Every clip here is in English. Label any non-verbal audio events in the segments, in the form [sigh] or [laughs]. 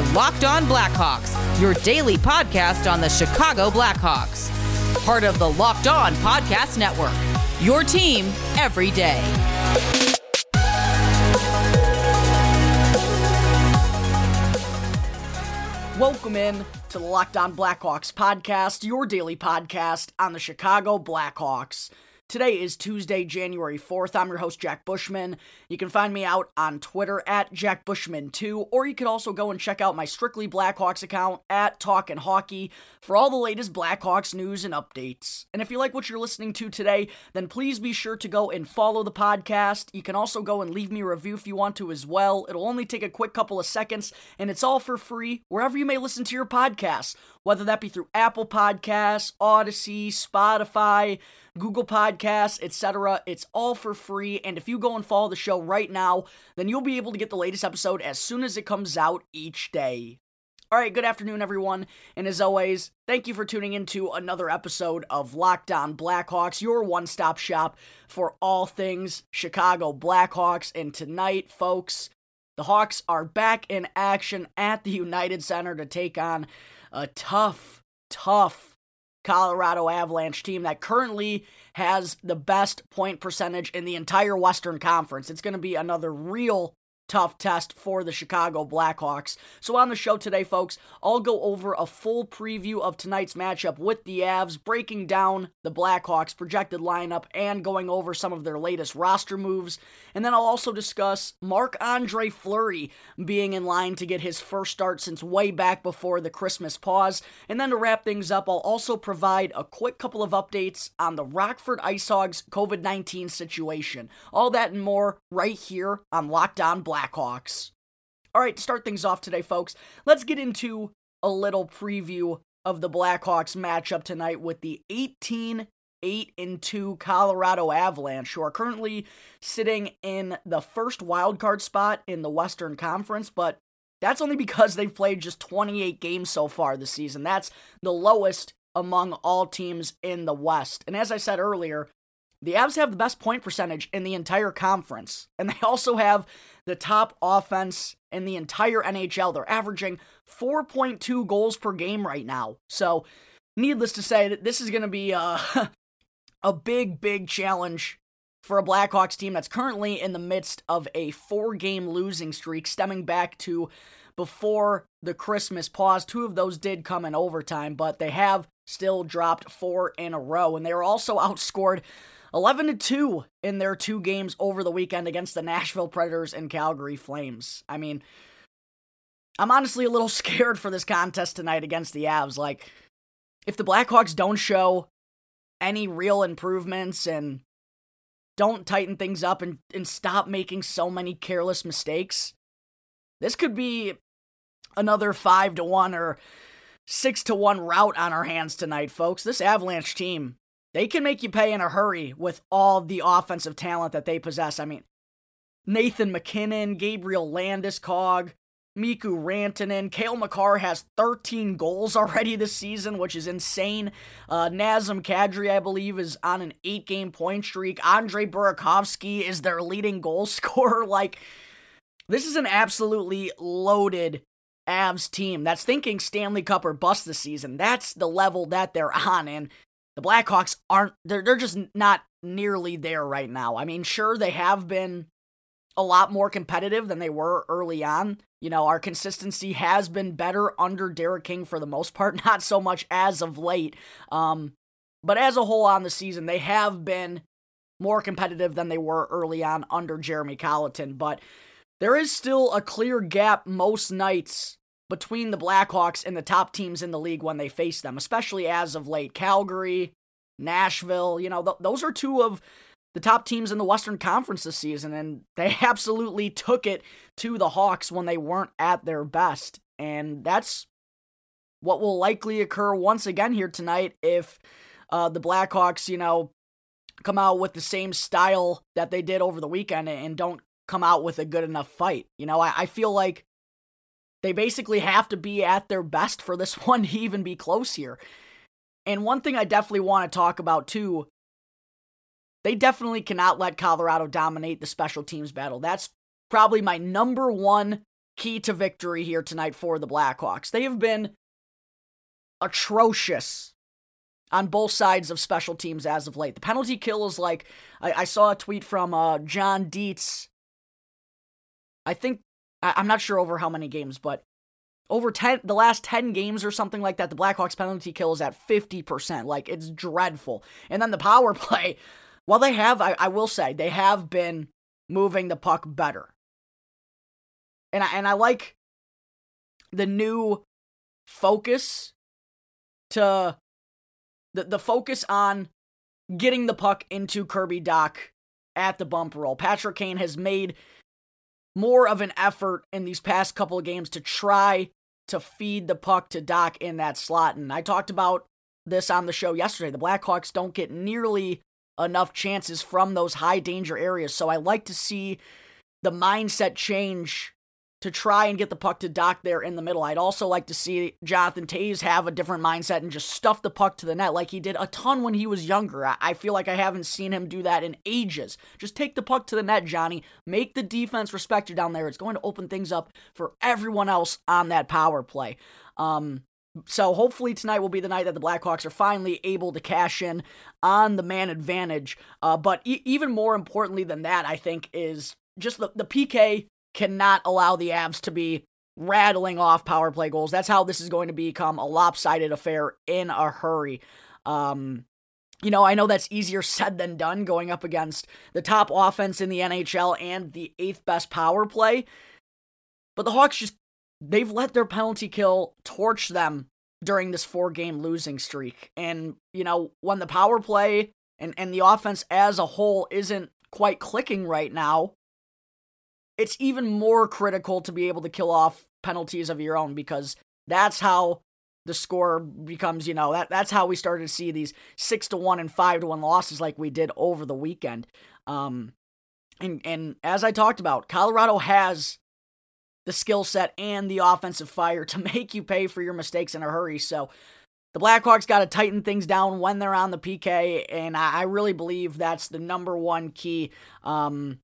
are Locked On Blackhawks, your daily podcast on the Chicago Blackhawks. Part of the Locked On Podcast Network. Your team every day. Welcome in to the Locked On Blackhawks podcast, your daily podcast on the Chicago Blackhawks. Today is Tuesday, January 4th. I'm your host, Jack Bushman. You can find me out on Twitter at JackBushman2, or you can also go and check out my Strictly Blackhawks account at Talkin' Hockey for all the latest Blackhawks news and updates. And if you like what you're listening to today, then please be sure to go and follow the podcast. You can also go and leave me a review if you want to as well. It'll only take a quick couple of seconds, and it's all for free wherever you may listen to your podcasts, whether that be through Apple Podcasts, Audacy, Spotify, Google Podcasts, etc. It's all for free. And if you go and follow the show right now, then you'll be able to get the latest episode as soon as it comes out each day. All right, good afternoon, everyone. And as always, thank you for tuning into another episode of Locked On Blackhawks, your one stop shop for all things Chicago Blackhawks. And tonight, folks, the Hawks are back in action at the United Center to take on a tough, tough Colorado Avalanche team that currently has the best point percentage in the entire Western Conference. It's going to be another real tough test for the Chicago Blackhawks. So, on the show today, folks, I'll go over a full preview of tonight's matchup with the Avs, breaking down the Blackhawks' projected lineup and going over some of their latest roster moves. And then I'll also discuss Marc Andre Fleury being in line to get his first start since way back before the Christmas pause. And then to wrap things up, I'll also provide a quick couple of updates on the Rockford Ice Hogs COVID 19 situation. All that and more right here on Locked On Blackhawks. All right, to start things off today, folks, let's get into a little preview of the Blackhawks matchup tonight with the 18 8 and 2 Colorado Avalanche, who are currently sitting in the first wildcard spot in the Western Conference, but that's only because they've played just 28 games so far this season. That's the lowest among all teams in the West. And as I said earlier, the Avs have the best point percentage in the entire conference, and they also have the top offense in the entire NHL. They're averaging 4.2 goals per game right now. So, needless to say, that this is going to be uh, a, [laughs] a big, big challenge for a Blackhawks team that's currently in the midst of a four game losing streak stemming back to before the Christmas pause. Two of those did come in overtime, but they have still dropped four in a row, and they were also [laughs] outscored 11 to 2 in their two games over the weekend against the Nashville Predators and Calgary Flames. I mean, I'm honestly a little [laughs] scared for this contest tonight against the Avs. Like, if the Blackhawks don't show any real improvements and don't tighten things up and, and stop making so many careless mistakes, this could be another 5 to 1 or 6 to 1 rout on our hands tonight, folks. This Avalanche team they can make you pay in a hurry with all the offensive talent that they possess. I mean, Nathan MacKinnon, Gabriel Landeskog, Mikko Rantanen, Cale Makar has 13 goals [laughs] already this season, which is insane. Uh, Nazem Kadri, I believe, is on an eight game point streak. Andre Burakovsky is their leading goal [laughs] scorer. Like, this is an absolutely loaded Avs team that's thinking Stanley Cup or bust this season. That's the level that they're on. And the Blackhawks aren't they're they're just not nearly there right now. I mean, sure they have been a lot more competitive than they were early on. You know, our consistency has been better under Derek King for the most part, [laughs] not so much as of late. Um, but as a whole on the season, they have been more competitive than they were early on under Jeremy Colliton. But there is still a clear gap most nights between the Blackhawks and the top teams in the league when they face them, especially as of late. Calgary, Nashville, you know, th- those are two of the top teams in the Western Conference this season, and they [laughs] absolutely took it to the Hawks when they weren't at their best. And that's what will likely occur once again here tonight if uh, the Blackhawks, you know, come out with the same style that they did over the weekend and don't come out with a good enough fight. You know, I, I feel like they basically have to be at their best for this [laughs] one to even be close here. And one thing I definitely want to talk about too, they definitely cannot let Colorado dominate the special teams battle. That's probably my number one key to victory here tonight for the Blackhawks. They have been atrocious on both sides of special teams as of late. The penalty kill is like I, I saw a tweet from uh, John Dietz. I think I, I'm not sure over how many games, but over 10 the last 10 games or something like that the blackhawks penalty kill is at 50% like it's dreadful. And then the power [laughs] play while they have I, I will say they have been moving the puck better. And I, and I like the new focus to the, the focus on getting the puck into Kirby Dach at the bump roll. Patrick Kane has made more of an effort in these past couple of games to try to feed the puck to Dach in that slot. And I talked about this on the show yesterday. The Blackhawks don't get nearly enough chances from those high danger areas. So I like to see the mindset change to try and get the puck to Dach there in the middle. I'd also like to see Jonathan Toews have a different mindset and just stuff the puck to the net like he did a ton when he was younger. I feel like I haven't seen him do that in ages. Just take the puck to the net, Johnny. Make the defense respect you down there. It's going to open things up for everyone else on that power play. Um, so hopefully tonight will be the night that the Blackhawks are finally able to cash in on the man advantage. Uh, but e- even more importantly than that, I think is just the, the PK cannot allow the Avs to be rattling off power play goals. That's how this is going to become a lopsided affair in a hurry. Um, you know, I know that's easier said than done going up against the top offense in the NHL and the eighth best power play. But the Hawks just, they've let their penalty kill torch them during this four game losing streak. And, you know, when the power play and, and the offense as a whole isn't quite clicking right now, it's even more critical to be able to kill off penalties of your own because that's how the score becomes, you know, that that's how we started to see these 6 to 1 and 5 to 1 losses like we did over the weekend. Um and and as I talked about, Colorado has the skill set and the offensive fire to [laughs] make you pay for your mistakes in a hurry. So the Blackhawks got to tighten things down when they're on the PK, and I, I really believe that's the number one key. Um,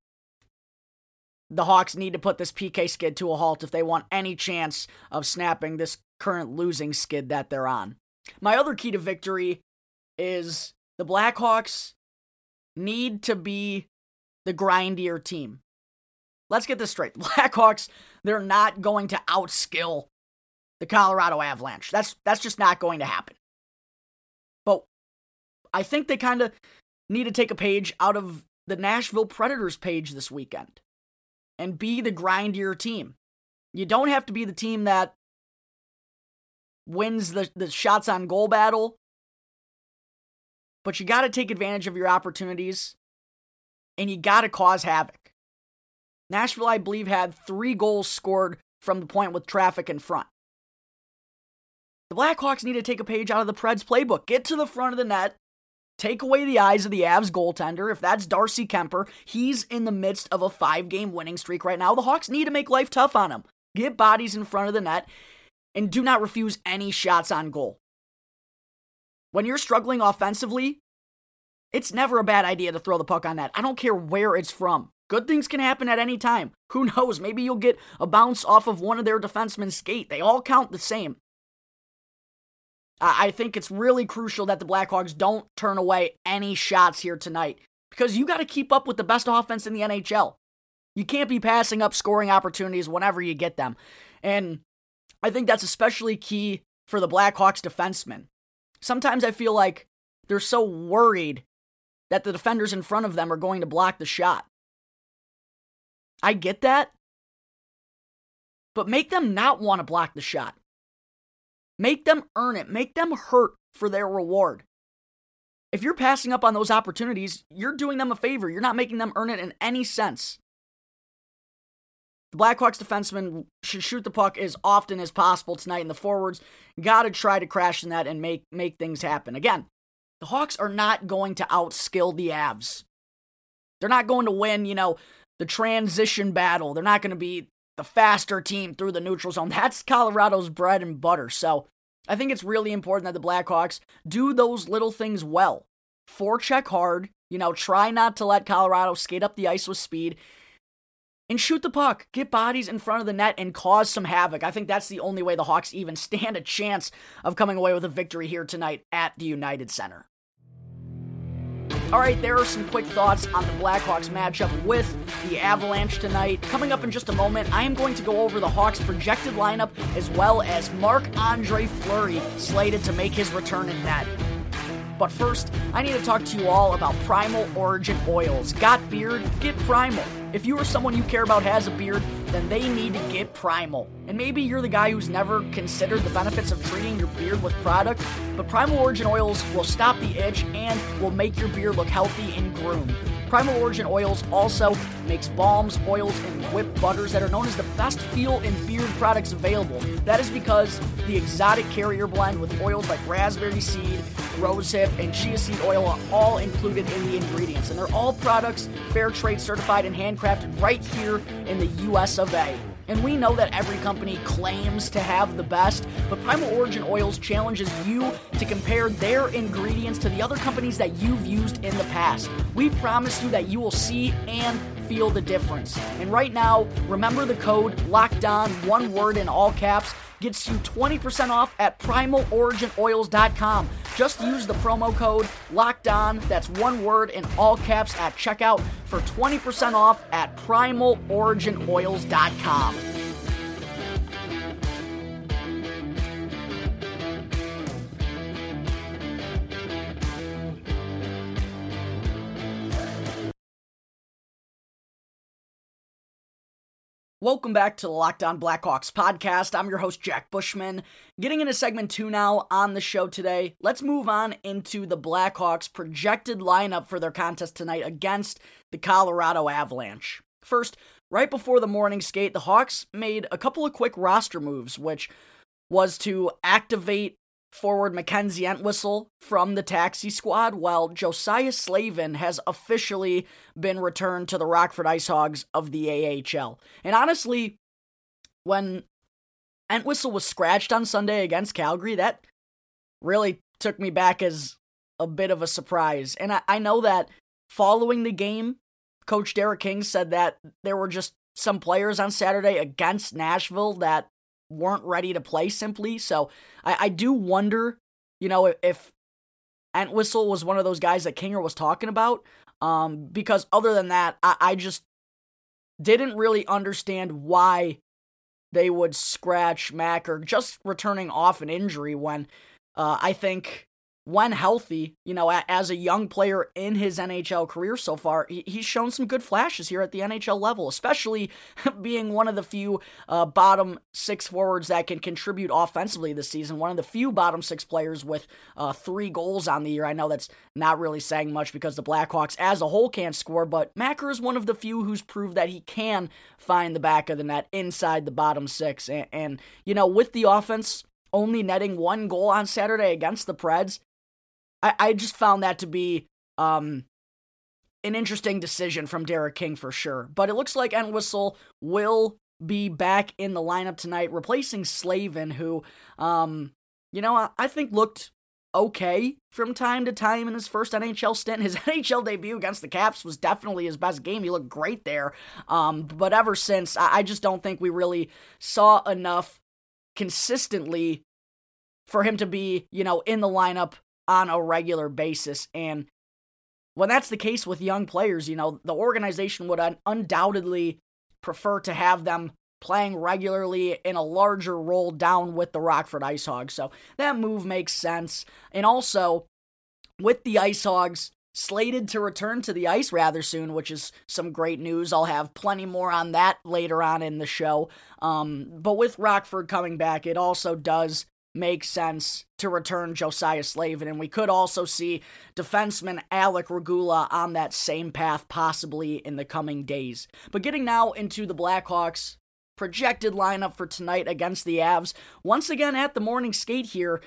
the Hawks need to put this PK skid to a halt if they want any chance of snapping this current losing skid that they're on. My other key to victory is the Blackhawks need to be the grindier team. Let's get this straight. [laughs] Blackhawks, they're not going to outskill the Colorado Avalanche. That's that's just not going to happen. But I think they kind of need to take a page out of the Nashville Predators page this weekend and be the grindier team. You don't have to be the team that wins the, the shots on goal battle, but you got to take advantage of your opportunities and you got to cause havoc. Nashville, I believe, had three goals scored from the point with traffic in front. The Blackhawks need to take a page out of the Preds playbook. Get to the front of the net Take away the eyes of the Avs goaltender. If that's Darcy Kuemper, he's in the midst of a five game winning streak right now. The Hawks need to make life tough on him. Get bodies in front of the net and do not refuse any shots on goal. When you're struggling offensively, it's never a bad idea to throw the puck on net. I don't care where it's from. Good things can happen at any time. Who knows? Maybe you'll get a bounce off of one of their defensemen's skate. They all count the same. I think it's really crucial that the Blackhawks don't turn away any shots here tonight because you got to keep up with the best offense in the NHL. You can't be passing up scoring opportunities whenever you get them. And I think that's especially key for the Blackhawks defensemen. Sometimes I feel like they're so worried that the defenders in front of them are going to block the shot. I get that. But make them not want to block the shot. Make them earn it. Make them hurt for their reward. If you're passing up on those opportunities, you're doing them a favor. You're not making them earn it in any sense. The Blackhawks defensemen should shoot the puck as often as possible tonight, and the forwards got to try to crash in that and make make things happen. Again, the Hawks are not going to outskill the Avs. They're not going to win, you know, the transition battle. They're not going to be the faster team through the neutral zone. That's Colorado's bread and butter. So I think it's really important that the Blackhawks do those little things well. Forecheck hard, you know, try not to let Colorado skate up the ice with speed. and shoot the puck, get bodies in front of the net, and cause some havoc. I think that's the only way the Hawks even [laughs] stand a chance of coming away with a victory here tonight at the United Center. All right, there are some quick thoughts on the Blackhawks matchup with the Avalanche tonight. Coming up in just a moment, I am going to go over the Hawks' projected lineup as well as Marc Andre Fleury slated to make his return in net. But first, I need to talk to you all about Primal Origin Oils. Got beard? Get Primal. If you or someone you care about has a beard, then they need to get Primal. And maybe you're the guy who's never considered the benefits of treating your beard with product, but Primal Origin Oils will stop the itch and will make your beard look healthy and groomed. Primal Origin Oils also makes balms, oils, and whipped butters that are known as the best feel and beard products available. That is because the exotic carrier blend with oils like raspberry seed, rosehip, and chia seed oil are all included in the ingredients. And they're all products fair trade certified and handcrafted right here in the US of A. And we know that every company claims to have the best, but Primal Origin Oils challenges you to compare their ingredients to the other companies that you've used in the past. We promise you that you will see and feel the difference. And right now, remember the code locked on, one word in all caps gets you 20% off at primaloriginoils.com. Just use the promo code locked on, that's one word in all caps at checkout for 20% off at primaloriginoils.com. Welcome back to the Locked On Blackhawks podcast. I'm your host, Jack Bushman. Getting into segment two now on the show today. Let's move on into the Blackhawks' projected lineup for their contest tonight against the Colorado Avalanche. First, right before the morning skate, the Hawks made a couple of quick roster moves, which was to activate forward Mackenzie Entwistle from the taxi squad, while Josiah Slavin has officially been returned to the Rockford Ice Hogs of the AHL. And honestly, when Entwistle was scratched on Sunday against Calgary, that really took me back as a bit of a surprise. And I, I know that following the game, Coach Derek King said that there were just some players on Saturday against Nashville that weren't ready to play simply. So I, I do wonder, you know, if Entwistle was one of those guys that Kinger was talking about. Um, because other than that, I, I just didn't really understand why they would scratch Mac or just returning off an injury when uh, I think when healthy, you know, as a young player in his NHL career so far, he's shown some good flashes here at the NHL level, especially [laughs] being one of the few uh, bottom six forwards that can contribute offensively this season. One of the few bottom six players with uh, three goals on the year. I know that's not really saying much because the Blackhawks as a whole can't score, but Macker is one of the few who's proved that he can find the back of the net inside the bottom six. And, and you know, with the offense only netting one goal on Saturday against the Preds, I, I just found that to be um, an interesting decision from Derek King for sure. But it looks like Entwistle will be back in the lineup tonight, replacing Slavin, who, um, you know, I, I think looked okay from time to time in his first NHL stint. His [laughs] NHL debut against the Caps was definitely his best game. He looked great there. Um, but ever since, I, I just don't think we really saw enough consistently for him to be, you know, in the lineup on a regular basis. And when that's the case with young players, you know, the organization would un- undoubtedly prefer to have them playing regularly in a larger role down with the Rockford Ice Hogs. So that move makes sense. And also, with the Ice Hogs slated to return to the ice rather soon, which is some great news. I'll have plenty more on that later on in the show. Um, but with Rockford coming back, it also does makes sense to return Josiah Slavin. And we could also see defenseman Alec Regula on that same path possibly in the coming days. But getting now into the Blackhawks projected lineup for tonight against the Avs. Once again at the morning skate here,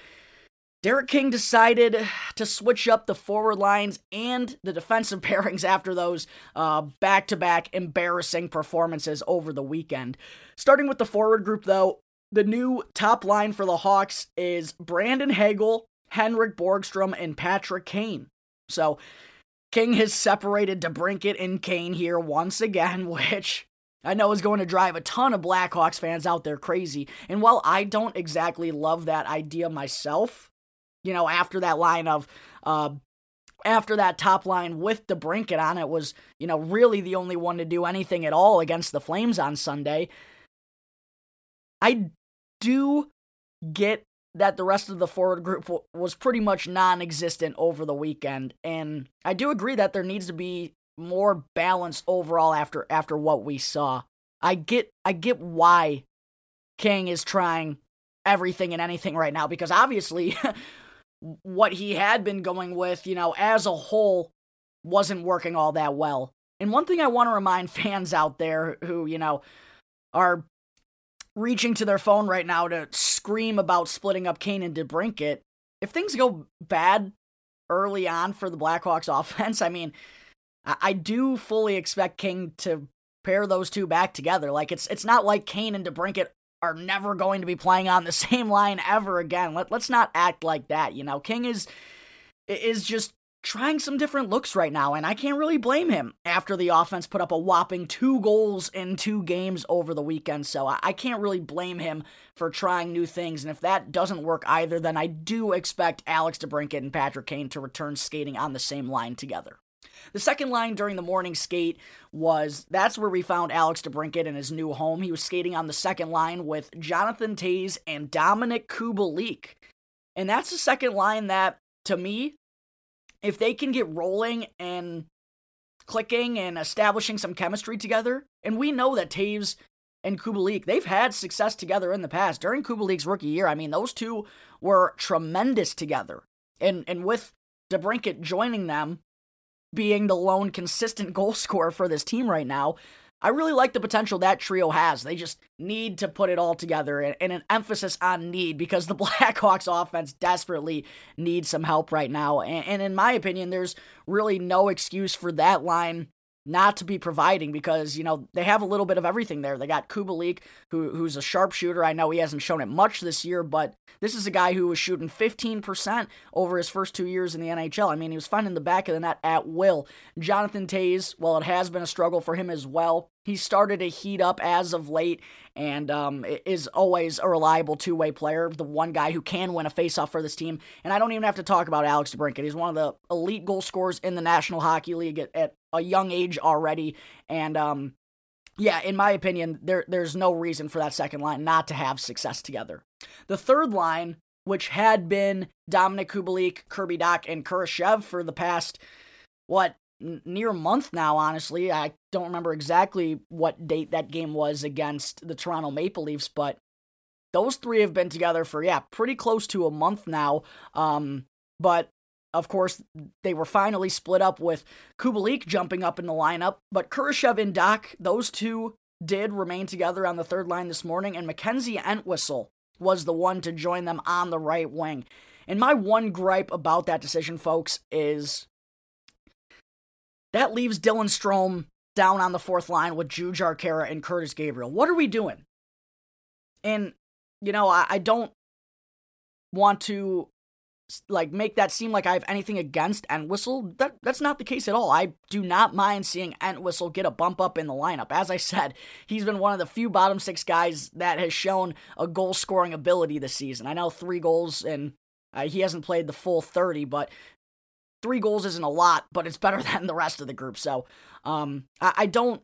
Derek King decided to switch up the forward lines and the defensive [laughs] pairings after those back to back embarrassing performances over the weekend. Starting with the forward group, though, the new top line for the Hawks is Brandon Hagel, Henrik Borgstrom, and Patrick Kane. So King has separated DeBrincat and Kane here once again, [laughs] which I know is going to drive a ton of Blackhawks fans out there crazy. And while I don't exactly love that idea myself, you know, after that line of uh, after that top line with DeBrincat on it was, you know, really the only one to do anything at all against the Flames on Sunday. I do get that the rest of the forward group w- was pretty much non existent over the weekend. And I do agree that there needs to be more balance overall after after what we saw. I get I get why King is trying everything and anything right now because obviously [laughs] what he had been going with, you know, as a whole wasn't working all that well. And one thing I want to remind [laughs] fans out there who, you know, are reaching to their phone right now to scream about splitting up Kane and DeBrincat. if things go bad early on for the Blackhawks [laughs] offense, I mean, I do fully expect King to pair those two back together. Like it's it's not like Kane and DeBrincat are never going to be playing on the [laughs] same line ever again. Let, let's not act like that, you know. King is is just trying some different looks right now, and I can't really blame him after the offense put up a whopping two goals in two games over the weekend. So I, can't really blame him for trying new things. And if that doesn't work either, then I do expect Alex DeBrincat and Patrick Kane to return skating on the same line together. The second line during the morning skate was that's where we found Alex DeBrincat in his new home. He was skating on the second line with Jonathan Toews and Dominik Kubalik. And that's the second line that, to me, if they can get rolling and clicking and establishing some chemistry together, and we know that Toews and Kubalik, they've had success together in the past. During Kubalik's rookie year, I mean, those two were tremendous together. And and with DeBrincat joining them, being the lone consistent goal [laughs] scorer for this team right now. I really like the potential that trio has. They just need to put it all together and, an emphasis on need because the [laughs] Blackhawks offense desperately needs some help right now. And, and in my opinion, there's really no excuse for that line not to be providing because you know they have a little bit of everything there. They got Kubalik, who who's a sharpshooter. I know he hasn't shown it much this year, but this is a guy who was shooting 15% over his first two years in the NHL. I mean, he was finding the back of the net at will. Jonathan Toews, well, it has been a struggle for him as well. He started to heat up as of late and um, is always a reliable two way player, the one guy who can win a faceoff for this team. And I don't even have to talk about Alex DeBrincat. He's one of the elite goal scorers in the National Hockey League at, at a young age already. And um, yeah, in my opinion, there there's no reason for that second line not to have success together. The third line, which had been Dominik Kubalik, Kirby Dach, and Kurashev for the past what near month now, honestly. I don't remember exactly what date that game was against the Toronto Maple Leafs, but those three have been together for, yeah, pretty close to a month now. Um, but of course, they were finally split up with Kubalik jumping up in the lineup, but Kurashev and Dach, those two did remain together on the third line this morning, and Mackenzie Entwistle was the one to join them on the right wing. And my one gripe about that decision, folks, is that leaves Dylan Strome down on the fourth line with Jujhar Khaira and Curtis Gabriel. What are we doing? And, you know, I, I don't want to like make that seem like I have anything against Entwistle. That that's not the case at all. I do not mind seeing Entwistle get a bump up in the lineup. As I said, he's been one of the few bottom six guys that has shown a goal scoring ability this season. I know three goals and uh, he hasn't played the full 30, but three goals isn't a lot, but it's better [laughs] than the rest of the group. So um, I, I don't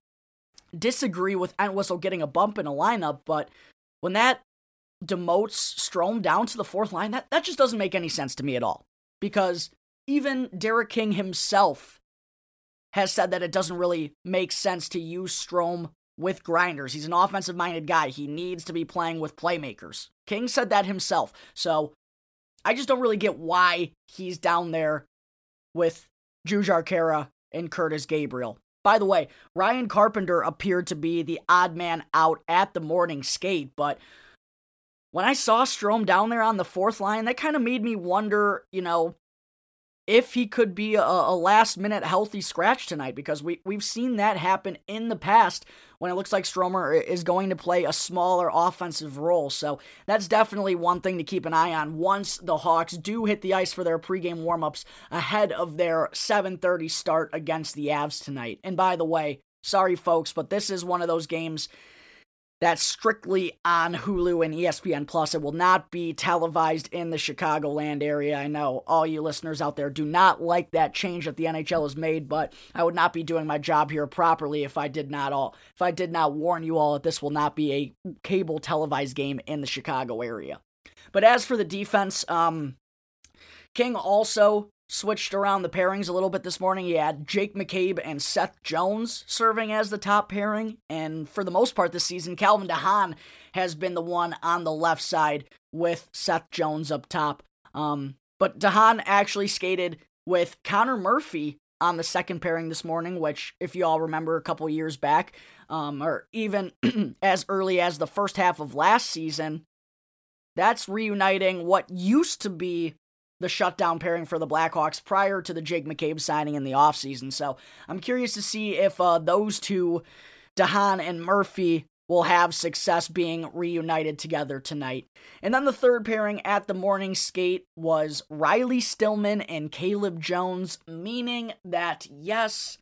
disagree with Entwistle getting a bump in a lineup, but when that demotes Strome down to the fourth line, that, that just doesn't make any sense to me at all. Because even Derek King himself has said that it doesn't really make sense to use Strome with grinders. He's an offensive minded guy. He needs to be playing with playmakers. King said that himself. So I just don't really get why he's down there with Jujhar Khaira and Curtis Gabriel. By the way, Ryan Carpenter appeared to be the odd man out at the morning skate, but when I saw Strome down there on the fourth line, that kind of made me wonder, you know, if he could be a, a, last minute healthy scratch tonight because we, we've seen that happen in the past when it looks like Stromer is going to play a smaller offensive role. So that's definitely one thing to keep an eye on once the Hawks do hit the ice for their pregame warmups ahead of their 7:30 start against the Avs tonight. And by the way, Sorry, folks, but this is one of those games that's strictly on Hulu and ESPN Plus. It will not be televised in the Chicagoland area. I know all you listeners out there do not like that change that the NHL has made, but I would not be doing my job here properly if I did not all if I did not warn you all that this will not be a cable televised game in the Chicago area. But as for the defense, um King also switched around the pairings a little bit this morning. He had Jake McCabe and Seth Jones serving as the top pairing. And for the most part this season, Calvin DeHaan has been the one on the left side with Seth Jones up top. Um, but DeHaan actually skated with Connor Murphy on the second pairing this morning, which, if you all remember a couple years back, um, or even [clears throat] as early as the first half of last season, that's reuniting what used to be the shutdown pairing for the Blackhawks prior to the Jake McCabe signing in the offseason. So I'm curious to see if uh, those two, DeHaan and Murphy, will have success being reunited together tonight. And then the third pairing at the morning skate was Riley Stillman and Caleb Jones, meaning that yes,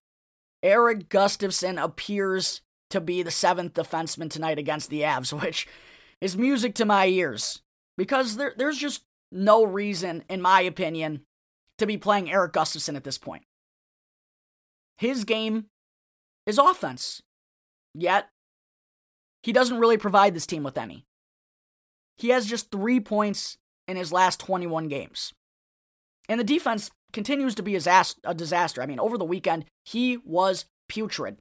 Erik Gustafsson appears to be the seventh defenseman tonight against the Avs, [laughs] which is music to my ears. Because there, there's just no reason, in my opinion, to be playing Erik Gustafsson at this point. His game is offense. Yet, he doesn't really provide this team with any. He has just three points in his last 21 games. And the defense continues to be a disaster. I mean, over the weekend, he was putrid.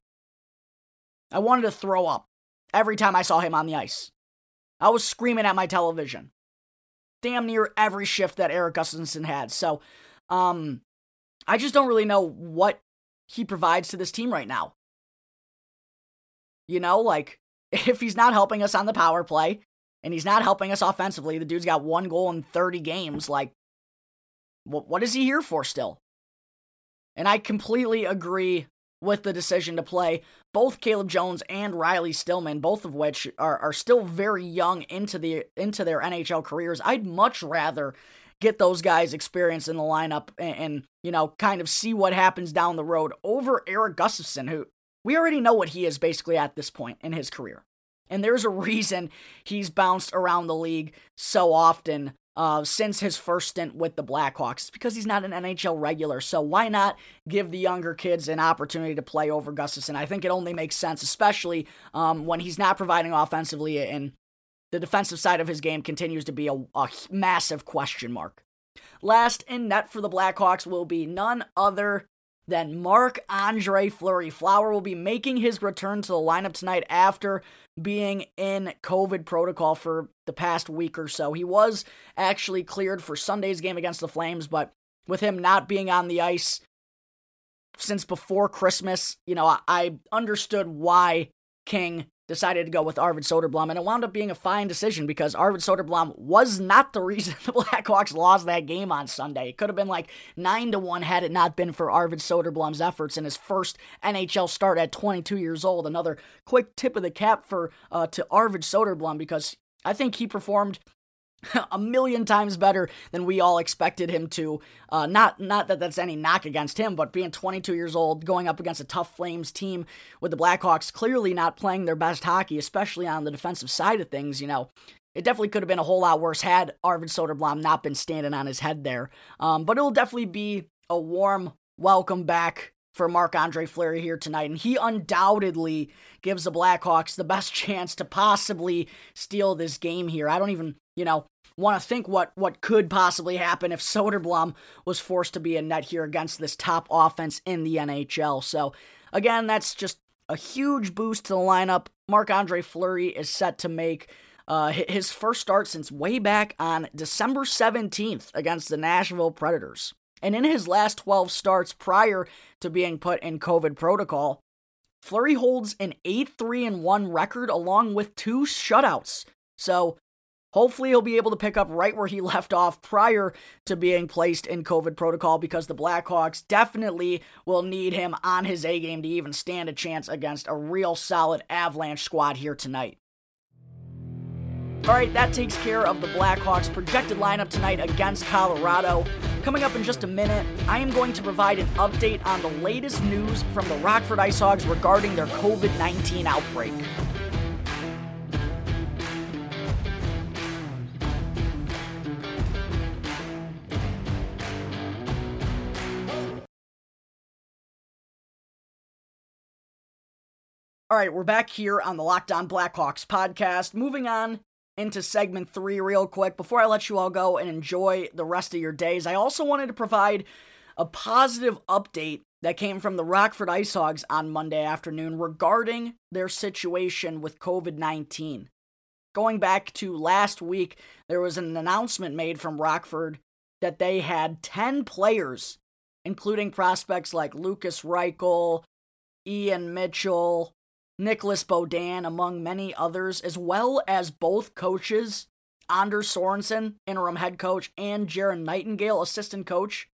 I wanted to throw up every time I saw him on the ice. I was screaming at my television damn near every shift that Erik Gustafsson had. So, um, I just don't really know what he provides to this team right now. You know, like [laughs] if he's not helping us on the power play and he's not helping us offensively, the dude's got one goal in 30 games. Like, what what is he here for still? And I completely agree with the decision to play both Caleb Jones and Riley Stillman, both of which are, are still very young into the into their NHL careers. I'd much rather get those guys experience in the lineup and, and, you know kind of see what happens down the road over Erik Gustafsson, who we already know what he is basically at this point in his career. And there's a reason he's bounced around the league so often uh, since his first stint with the Blackhawks. It's because he's not an NHL regular. So why not give the younger kids an opportunity to play over Gustafsson? I think it only makes sense, especially um, when he's not providing offensively and the defensive side of his game continues to be a, a massive question mark. Last in net for the Blackhawks will be none other than Marc Andre Fleury. Flower will be making his return to the lineup tonight after being in COVID protocol for the past week or so. He was actually cleared for Sunday's game against the Flames, but with him not being on the ice since before Christmas, you know, I understood why King decided to go with Arvid Soderblom, and it wound up being a fine decision because Arvid Soderblom was not the [laughs] reason the Blackhawks lost that game on Sunday. It could have been like 9 to 1 had it not been for Arvid Soderblom's efforts in his first NHL start at 22 years old. Another quick tip of the cap for uh, to Arvid Soderblom because I think he performed [laughs] a million times better than we all expected him to. Uh, not not that that's any knock against him, but being 22 years old, going up against a tough Flames team with the Blackhawks clearly not playing their best hockey, especially on the defensive side of things. You know, it definitely could have been a whole lot worse had Arvid Soderblom not been standing on his head there. Um, but it'll definitely be a warm welcome back for Marc Andre Fleury here tonight, and he undoubtedly gives the Blackhawks the best [laughs] chance to possibly steal this game here. I don't even, you know, want to think what what could possibly happen if Soderblom was forced to be a net here against this top offense in the NHL. So again, that's just a huge boost to the lineup. Marc Andre Fleury is set to make uh, his first start since way back on December 17th against the Nashville Predators. And in his last 12 starts prior to being put in COVID protocol, Fleury holds an 8 3 1 record along with two shutouts. So Hopefully, he'll be able to pick up right where he [laughs] left off prior to being placed in COVID protocol because the Blackhawks definitely will need him on his A game to even stand a chance against a real solid Avalanche squad here tonight. All right, that takes care of the Blackhawks' projected lineup tonight against Colorado. Coming up in just a minute, I am going to provide an update on the latest news from the Rockford Ice Hogs regarding their COVID 19 outbreak. All right, we're back here on the Locked On Blackhawks podcast. Moving on into segment three, real quick. Before I let you all go and enjoy the rest of your days, I also wanted to provide a positive update that came from the Rockford Ice Hogs on Monday afternoon regarding their situation with COVID 19. Going back to last week, there was an announcement made from Rockford that they had 10 players, including prospects like Lukas Reichel, Ian Mitchell, Nicolas Beaudin, among many others, as well as both coaches, Anders Sorensen, interim head coach, and Jaron Nightingale, assistant coach,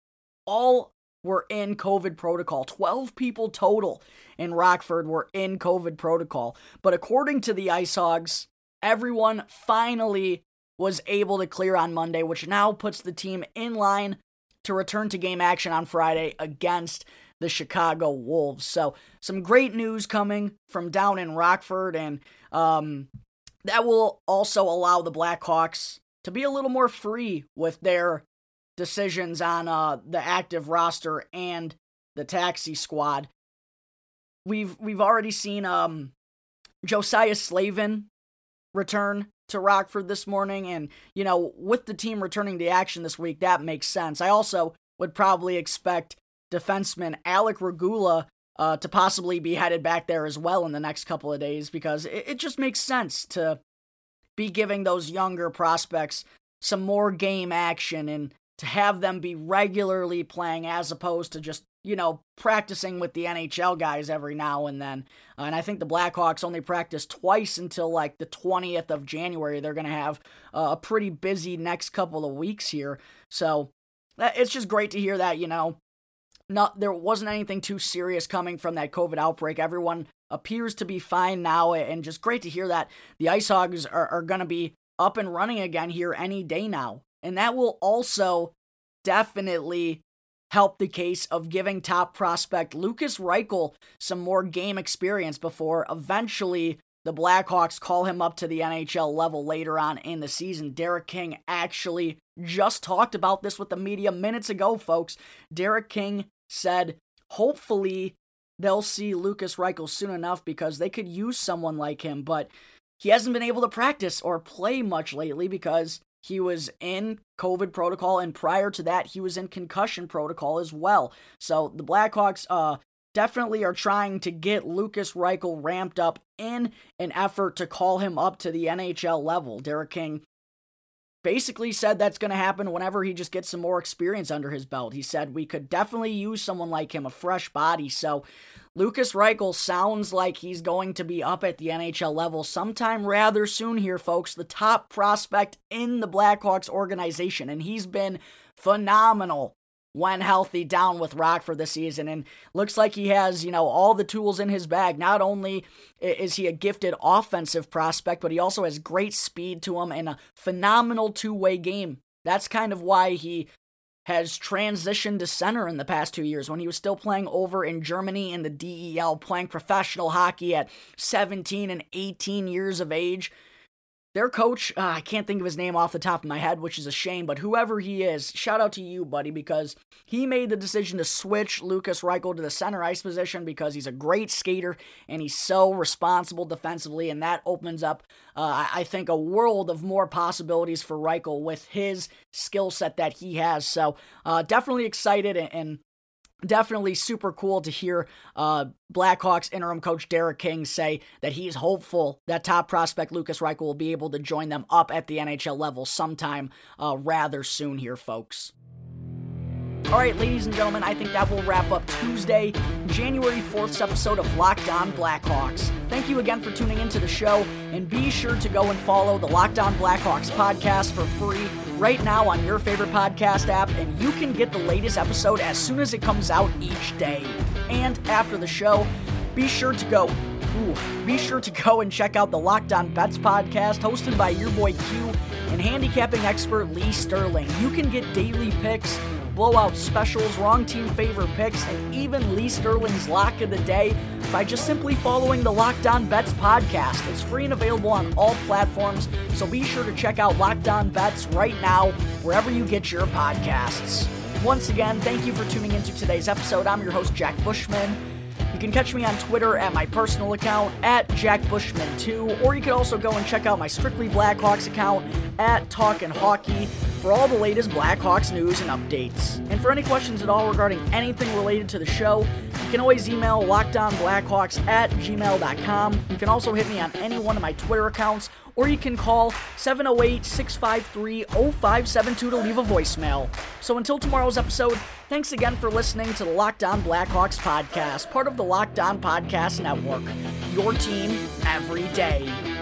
all were in COVID protocol. 12 people total in Rockford were in COVID protocol. But according to the Ice Hogs, everyone finally was able to clear on Monday, which now puts the team in line to return to game action on Friday against the Chicago Wolves. So, some great news coming from down in Rockford, and um, that will also allow the Blackhawks to be a little more free with their decisions on uh, the active roster and the taxi squad. We've we've already seen um, Josiah Slavin return to Rockford this morning, and you know, with the team returning to action this week, that makes sense. I also would probably expect defenseman Alec Regula uh, to possibly be headed back there as well in the next couple of days because it, it just makes sense to be giving those younger prospects some more game action and to have them be regularly playing as opposed to just, you know, practicing with the NHL guys every now and then. Uh, and I think the Blackhawks only practice twice until like the 20th of January. They're going to have uh, a pretty busy next couple of weeks here. So it's just great to hear that, you know, not there wasn't anything too serious coming from that COVID outbreak. Everyone appears to be fine now, and just great to hear that the Ice Hogs are, are going to be up and running again here any day now. And that will also definitely help the case of giving top prospect Lukas Reichel some more game experience before eventually the Blackhawks call him up to the NHL level later on in the season. Derek King actually just talked about this with the media minutes ago, folks. Derek King said, hopefully they'll see Lukas Reichel soon enough because they could use someone like him, but he hasn't been able to practice or play much lately because he was in COVID protocol, and prior to that, he was in concussion protocol as well. So the Blackhawks uh, definitely are trying to get Lukas Reichel ramped up in an effort to call him up to the NHL level. Derek King basically said that's going to happen whenever he just gets some more experience under his belt. He said we could definitely use someone like him, a fresh body. So Lukas Reichel sounds like he's going to be up at the NHL level sometime rather soon here, folks. The top prospect in the Blackhawks organization, and he's been phenomenal when healthy down with Rockford this season and looks like he has, you know, all the tools in his bag. Not only is he a gifted offensive prospect, but he also has great speed to him and a phenomenal two-way game. That's kind of why he has transitioned to center in the past two years when he was still playing over in Germany in the DEL, playing professional hockey at 17 and 18 years of age. Their coach, uh, I can't think of his name off the top of my head, which is a shame, but whoever he is, shout out to you, buddy, because he made the decision to switch Lukas Reichel to the center ice position because he's a great skater and he's so responsible defensively, and that opens up, uh, I think, a world of more possibilities for Reichel with his skill set that he has. So, uh, definitely excited and, and definitely super cool to hear uh, Blackhawks interim coach Derek King say that he's hopeful that top prospect Lukas Reichel will be able to join them up at the NHL level sometime uh, rather soon here, folks. All right, ladies and gentlemen, I think that will wrap up Tuesday, January 4th's episode of Locked On Blackhawks. Thank you again for tuning into the show, and be sure to go and follow the Locked On Blackhawks podcast for free right now on your favorite podcast app, and you can get the latest episode as soon as it comes out each day. And after the show, be sure to go Ooh, be sure to go and check out the Locked On Bets podcast hosted by your boy Q and handicapping expert Lee Sterling. You can get daily picks, blowout specials, wrong team favorite picks, and even Lee Sterling's lock of the day by just simply following the Locked On Bets podcast. It's free and available on all platforms, so be sure to check out Locked On Bets right now wherever you get your podcasts. Once again, thank you for tuning into today's episode. I'm your host, Jack Bushman. You can catch me on Twitter at my personal account at JackBushman2, or you can also go and check out my Strictly Blackhawks account at Talkin' Hockey for all the latest Blackhawks news and updates. And for any questions at all regarding anything related to the show, you can always email lockedonblackhawks at gmail.com. You can also hit me on any one of my Twitter accounts, or you can call 708 653 0572 to leave a voicemail. So until tomorrow's episode, thanks again for listening to the Locked On Blackhawks podcast, part of the Locked On Podcast Network. Your team every day.